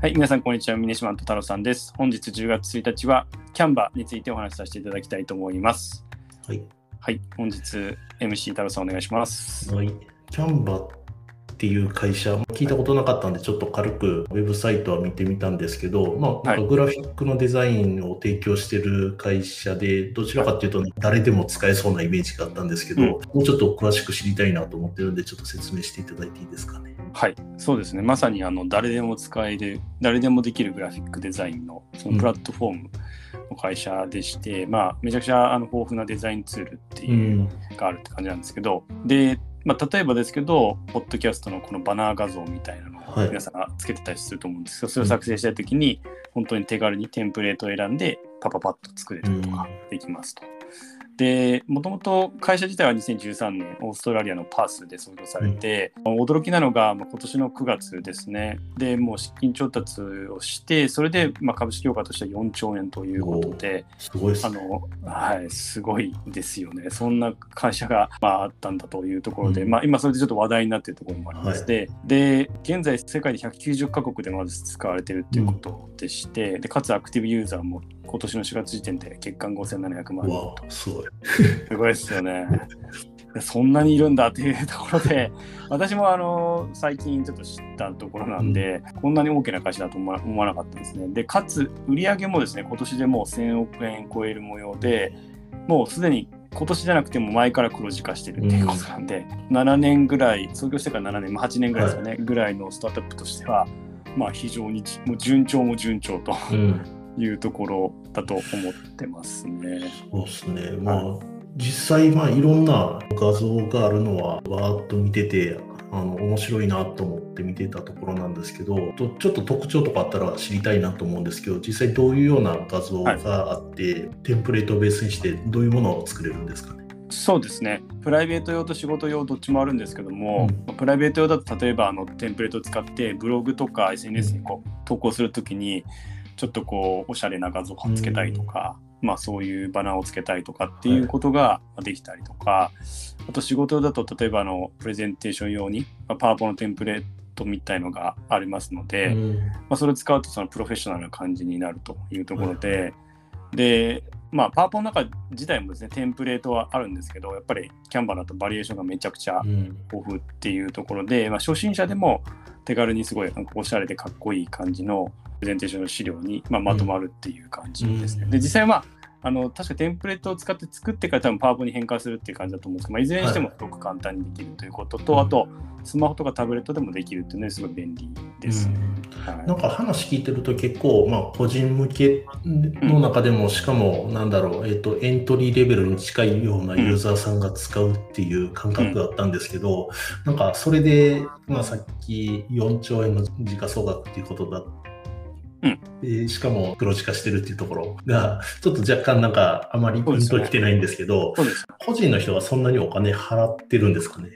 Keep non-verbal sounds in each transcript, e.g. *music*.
はい、皆さん、こんにちは。ミネシマント太郎さんです。本日10月1日は、キャンバについてお話しさせていただきたいと思います。はい。はい、本日、MC 太郎さんお願いします。はい。キャンバっていう会社、聞いたことなかったんで、ちょっと軽くウェブサイトは見てみたんですけど、まあ、なんかグラフィックのデザインを提供してる会社で、どちらかっていうと、誰でも使えそうなイメージがあったんですけど、うん。もうちょっと詳しく知りたいなと思ってるんで、ちょっと説明していただいていいですかね？はい、そうですね。まさにあの誰でも使える、誰でもできるグラフィックデザインのそのプラットフォームの会社でして、まあ、めちゃくちゃあの豊富なデザインツールっていうのがあるって感じなんですけど、で、まあ、例えばですけど、ポッドキャストのこのバナー画像みたいなのをはい皆さんがつけてたりすると思うんですけど、それを作成したいときに、本当に手軽にテンプレートを選んで、パパパッと作れるとかできますと。で、もともと会社自体は2013年、オーストラリアのパースで創業されて、驚きなのが、まあ、今年の9月ですね、でもう資金調達をして、それでまあ株式評価としては4兆円ということで、すごいですあね。のはい、すごいですよね。そんな会社が、まあ、あったんだというところで、うん。まあ、今それでちょっと話題になっているところもありまして、はで、現在世界で190カ国でまず使われているということでして、でかつアクティブユーザーも今年の4月時点で月間5700万人わあ、すごい。すごいですよね。でそんなにいるんだっていうところで、*laughs* 私もあの最近ちょっと知ったところなんで、こんなに大きな会社だと思わなかったんですね。で、かつ、売上もですね、今年でもう1000億円超える模様で、もうすでに今年じゃなくても前から黒字化してるっていうことなんで、7年ぐらい、創業してから7年、まあ、8年ぐらいですかね、ぐらいのスタートアップとしては、まあ、非常にじもう順調も順調とうん。いうところだと思ってますね。そうですね。まあ、実際、まあ、いろんな画像があるのは、わーっと見てて、あの、面白いなと思って見てたところなんですけど、とちょっと特徴とかあったら知りたいなと思うんですけど、実際どういうような画像があって、テンプレートをベースにして、どういうものを作れるんですかね？そうですね。プライベート用と仕事用どっちもあるんですけども、プライベート用だと例えばあのテンプレートを使ってブログとか SNS にこう投稿するときにちょっとこうおしゃれな画像をつけたりとか、まあそういうバナーをつけたりとかっていうことができたりとか、あと仕事用だと例えばあのプレゼンテーション用に、まあ、パワポのテンプレートみたいのがありますので、うん。まあ、それを使うとそのプロフェッショナルな感じになるというところで、で、まあ、パワポの中自体もですね、テンプレートはあるんですけど、やっぱりキャンバーだとバリエーションがめちゃくちゃうん。豊富っていうところで、まあ、初心者でも手軽にすごいなんかおしゃれでかっこいい感じのプレゼンテーションの資料に、まあ、まとまるっていう感じですね。うん。で、実際はまあ、あの確かテンプレートを使って作ってから多分パワポに変換するっていう感じだと思うんですけど、まあ、いずれにしてもすごく簡単にできるということと、はいあとスマホとかタブレットでもできるっていうのですごい便利ですね。はい。なんか話聞いてると結構、まあ、個人向けの中でも、しかも、なんだろう、えっ、と、エントリーレベルに近いようなユーザーさんが使うっていう感覚があったんですけど、なんか、それで、まあ、さっき4兆円の時価総額っていうことだうんでしかも黒字化してるっていうところが、ちょっと若干なんかあまりピンときてないんですけど、個人の人がそんなにお金払ってるんですかね？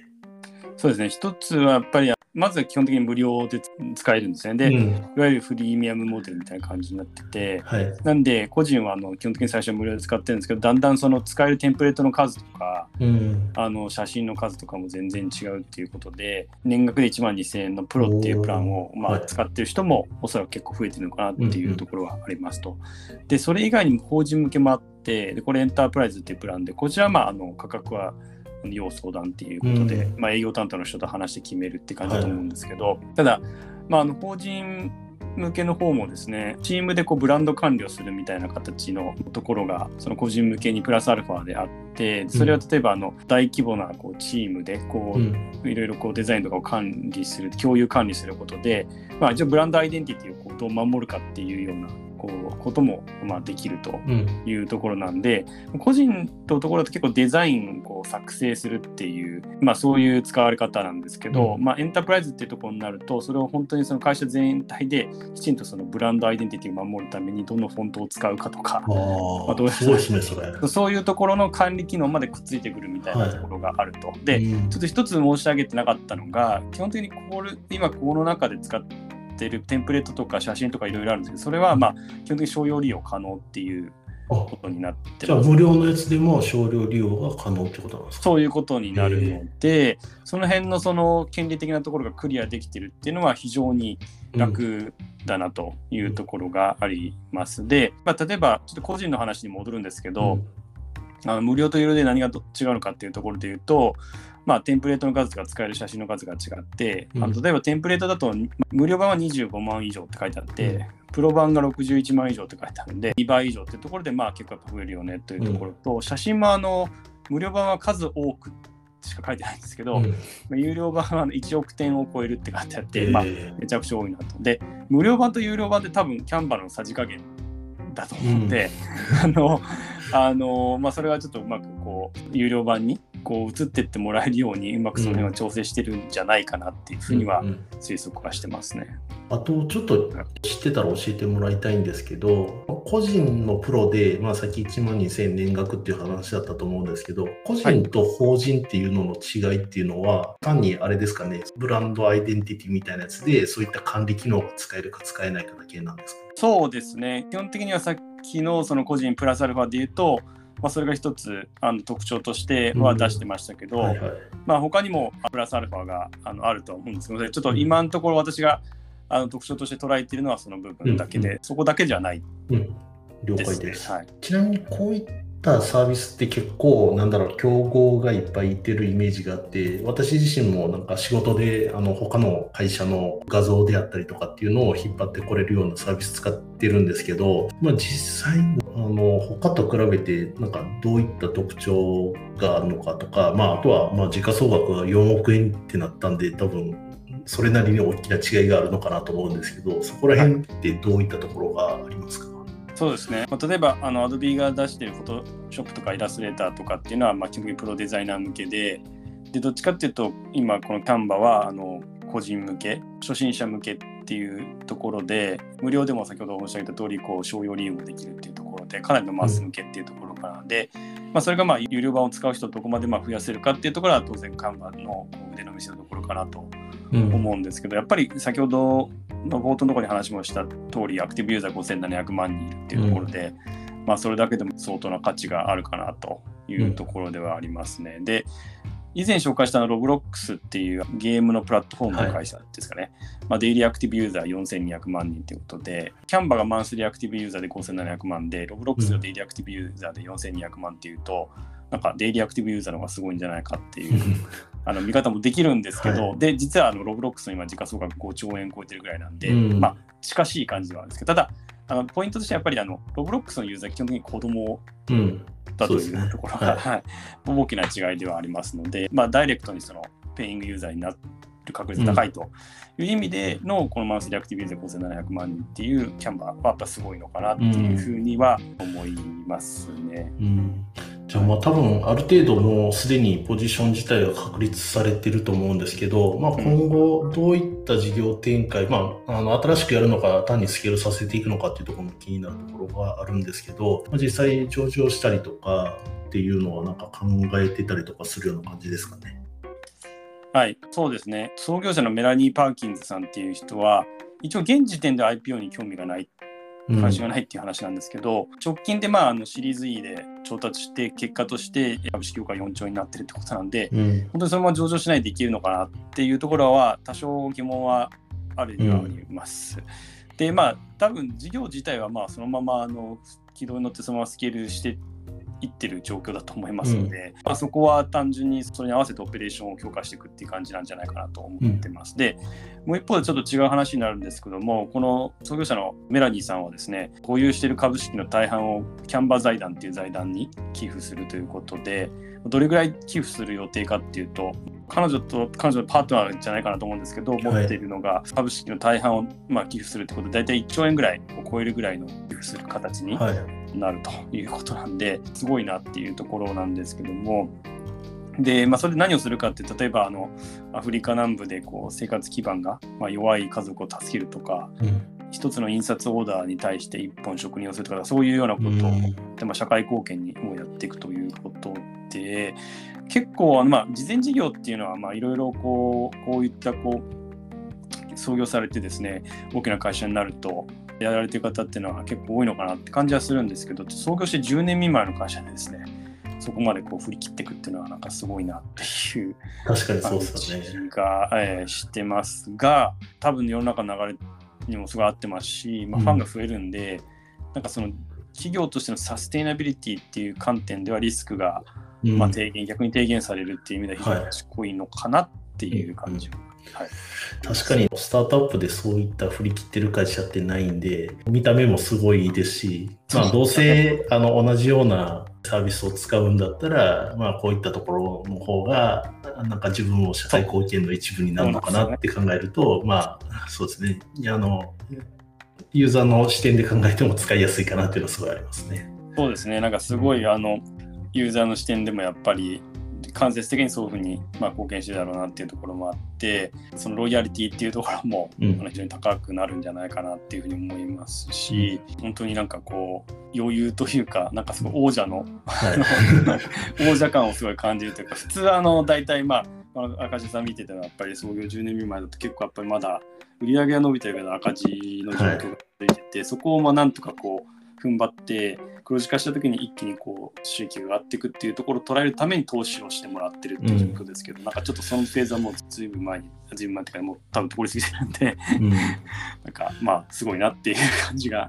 そうですね。一つはやっぱり、まずは基本的に無料で使えるんですね。で、いうん、わゆるフリーミアムモデルみたいな感じになってて、はい。なんで、個人はあの基本的に最初は無料で使ってるんですけど、だんだんその使えるテンプレートの数とか、うん。あの写真の数とかも全然違うっていうことで、年額で1万2000円のプロっていうプランをまあ使ってる人もおそらく結構増えてるのかなっていんううんところはありますと。で、それ以外にも法人向けもあって、でこれエンタープライズっていうプランで、こちらはまああの価格は要相談っていうことで、うんまあ、営業担当の人と話して決めるって感じだと思うんですけど、ただ、まあ、あの法人向けの方もですね、チームでこうブランド管理をするみたいな形のところが、その個人向けにプラスアルファであって、それは例えばあの大規模なこうチームでこう。うんいろいろこうデザインとかを管理する、共有管理することで、まあ、一応ブランドアイデンティティをこうどう守るかっていうようなこうこともまあできるとうん。いうところなんで、個人のところだと結構デザインをこう作成するっていう、まあそういう使われ方なんですけど、うんまあエンタープライズっていうところになると、それを本当にその会社全体できちんとそのブランドアイデンティティを守るためにどのフォントを使うかとか、ああとあ、すごいですね、それ。*laughs* そういうところの管理機能までくっついてくるみたいなところがあると。で、うんちょっと一つ申し上げてなかったのが、基本的にこれ今この中で使ってるテンプレートとか写真とかいろいろあるんですけど、それはまあ基本的に商用利用可能っていうあことになってじゃあ。無料のやつでも少量利用が可能ってことなんですか？そういうことになるので、その辺のその権利的なところがクリアできてるっていうのは非常に楽だなというところがあります。で、まあ、例えばちょっと個人の話に戻るんですけど、あの無料と有料で何が違うのかっていうところで言うと、まあ、テンプレートの数とか使える写真の数が違って、うん。あの例えばテンプレートだと無料版は25万以上って書いてあって、うん。プロ版が61万以上って書いてあるんで2倍以上っていうところでまあ結構やっぱ増えるよねというところと、写真もあの無料版は数多くしか書いてないんですけど、うん。まあ有料版は1億点を超えるって書いてあって、えー。まあ、めちゃくちゃ多いなと。で、無料版と有料版って多分キャンバーのさじ加減だと思うんで、*laughs* あの、あの、まあ、それはちょっとうまくこう、有料版にこう移ってってもらえるように、うまくその辺は調整してるんじゃないかなっていうふうにはうんうん推測はしてますね。あとちょっと知ってたら教えてもらいたいんですけど個人のプロで、まあ、さっき1万2000円年額っていう話だったと思うんですけど個人と法人っていうのの違いっていうのは、単にあれですかねブランドアイデンティティみたいなやつでそういった管理機能が使えるか使えないかだけなんですか？そうですね。基本的にはさっきのその個人プラスアルファで言うと、まあ、それが一つあの特徴としては出してましたけど、はいはい。まあ、他にもプラスアルファがあのあると思うんですけど、ちょっと今のところ私があの特徴として捉えているのはその部分だけで、うん。そこだけじゃない。うん、了。解です。はい、ちなみにこういったサービスって結構なんだろう競合がいっぱいいてるイメージがあって私自身もなんか仕事であの他の会社の画像であったりとかっていうのを引っ張ってこれるようなサービス使ってるんですけど、まあ、実際あの他と比べてなんかどういった特徴があるのかとか、まあ、あとはまあ時価総額が4億円ってなったんで多分それなりに大きな違いがあるのかなと思うんですけどそこら辺ってどういったところがありますか、そうですね。まあ、例えば、あの、Adobe が出しているフォトショップとかイラストレーターとかっていうのは、まあ、基本的にプロデザイナー向けで、で、どっちかっていうと、今、この Canva は、あの、個人向け、初心者向けっていうところで、無料でも先ほど申し上げた通り、こう、商用利用できるっていうところで、かなりのマス向けっていうところからで、まあ、それが、まあ、有料版を使う人をどこまでまあ増やせるかっていうところは、当然、Canva の腕の見せるところかなとうん思うんですけど、やっぱり先ほどの冒頭のところに話もした通り、アクティブユーザー5700万人いるっていうところで、まあ、それだけでも相当な価値があるかなというところではありますね。で、以前紹介したの Roblox っていうゲームのプラットフォームの会社ですかね。まあ、デイリーアクティブユーザー4200万人ということで、 Canva がマンスリーアクティブユーザーで5700万で、 Roblox がデイリーアクティブユーザーで4200万っていうと、なんかデイリーアクティブユーザーの方がすごいんじゃないかっていう *laughs* あの見方もできるんですけど、はで実はあの Roblox の今時価総額5兆円超えてるぐらいなんで、うん。まあ近しい感じではあるんですけどただあのポイントとしてはやっぱりあの Roblox のユーザー基本的に子供うん。だというところが、はい。はい。大きな違いではありますので、まあ、ダイレクトにそのペイイングユーザーになる確率が高いという意味での、このマンスリーアクティブユーザー5700万人っていうキャンバーはやっぱすごいのかなっていうふうには思いますね。うんじゃあまあ多分ある程度もうすでにポジション自体が確立されてると思うんですけど、まあ、今後どういった事業展開、まあ、あの新しくやるのか単にスケールさせていくのかっていうところも気になるところがあるんですけど、まあ、実際上場したりとかっていうのはなんか考えてたりとかするような感じですかね。はい、そうですね。創業者のメラニー・パーキンズさんっていう人は、一応現時点で IPO に興味がない、うん関心がないっていう話なんですけど、直近でまああのシリーズ E で調達して、結果として株式業界4兆になってるってことなんで、うん。本当にそのまま上場しないでいけるのかなっていうところは、多少疑問はあるにはあります。で、まあ、多分事業自体はまあそのままあの軌道に乗ってそのままスケールしていってる状況だと思いますので、まあ、そこは単純にそれに合わせてオペレーションを強化していくっていう感じなんじゃないかなと思ってます。で、もう一方でちょっと違う話になるんですけども、この創業者のメラニーさんはですね、保有している株式の大半をキャンバー財団っていう財団に寄付するということで、どれぐらい寄付する予定かっていうと、彼女と彼女のパートナーじゃないかなと思うんですけど、持っているのが株式の大半をまあ寄付するってことで、大体1兆円ぐらいを超えるぐらいの寄付する形にはいなるということなんで、すごいなっていうところなんですけども、で、まあ、それで何をするかって、例えばあのアフリカ南部でこう生活基盤がまあ弱い家族を助けるとか、うん。一つの印刷オーダーに対して一本職人をするとか、そういうようなことを、うん。社会貢献にをやっていくということで、結構あの、まあ、事前事業っていうのは、まあ、いろいろこう、こういったこう、創業されてですね、大きな会社になると、やられてる方っていうのは結構多いのかなって感じはするんですけど、創業して10年未満の会社でですね、そこまでこう振り切っていくっていうのはなんかすごいなっていう確かにそう感ですよね。じが、えーしてますが、多分世の中の流れにもすごい合ってますし、まあ、ファンが増えるんで、なんかその企業としてのサステイナビリティっていう観点ではリスクが、うんまあ、低減、逆に低減されるっていう意味では非常に賢いのかなっていう感じ。はい、確かにスタートアップでそういった振り切ってる会社ってないんで、見た目もすごいですし、まあ、どうせあの同じようなサービスを使うんだったら、まあ、こういったところの方が、なんか自分も社会貢献の一部になるのかなって考えると、まあ、そうですね。あの、ユーザーの視点で考えても使いやすいかなっていうのはすごいありますね。そうですね、なんかすごい、あの、ユーザーの視点でもやっぱり、間接的にそういうふうに、まあ、貢献してるだろうなっていうところもあってそのロイヤリティっていうところも、うん。非常に高くなるんじゃないかなっていうふうに思いますし、本当になんかこう余裕というかなんかすごい王者のはい。*laughs* 王者感をすごい感じるというか普通あの大体まあ赤字さん見ててもやっぱり創業10年前だと結構やっぱりまだ売り上げが伸びてるけど赤字の状況が続いてて、そこをまあなんとかこう踏ん張って黒字化した時に一気にこう収益が上がっていくっていうところを捉えるために投資をしてもらってるっていう状況ですけど、なんかちょっとそのフェーズはもうずいぶん前にずいぶん前っていうかもう多分通り過ぎてるんでうん。*laughs* なんかまあすごいなっていう感じが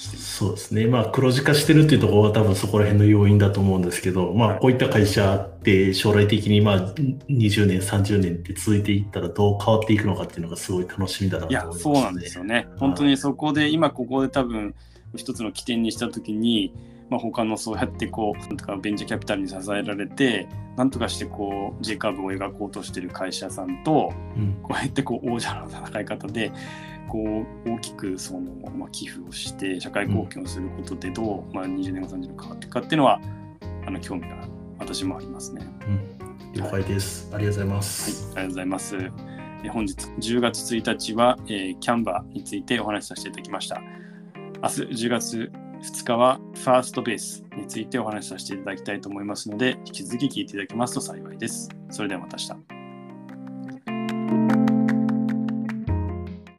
そうですね。まあ、黒字化してるっていうところは多分そこら辺の要因だと思うんですけど、まあ、こういった会社って将来的にまあ、20年、30年って続いていったらどう変わっていくのかっていうのがすごい楽しみだなとい思います、や、そうなんですよね。本当にそこで、今ここで多分、一つの起点にしたときに、まあ、他のそうやってこう、なんとかベンチャーキャピタルに支えられて、なんとかしてこう、J カーブを描こうとしてる会社さんと、うん。こうやってこう、王者の戦い方で、こう、大きくその、まあ、寄付をして、社会貢献をすることでどう、まあ、20年後、30年後変わっていくかっていうのは、あの、興味が私もありますね。うん。了解です。ありがとうございまはい、す。ありがとうございます。えー本日10月1日は、えー、キャンバーについてお話しさせていただきました。明日10月2日はファーストベースについてお話しさせていただきたいと思いますので、引き続き聞いていただけますと幸いです。それではまた明日。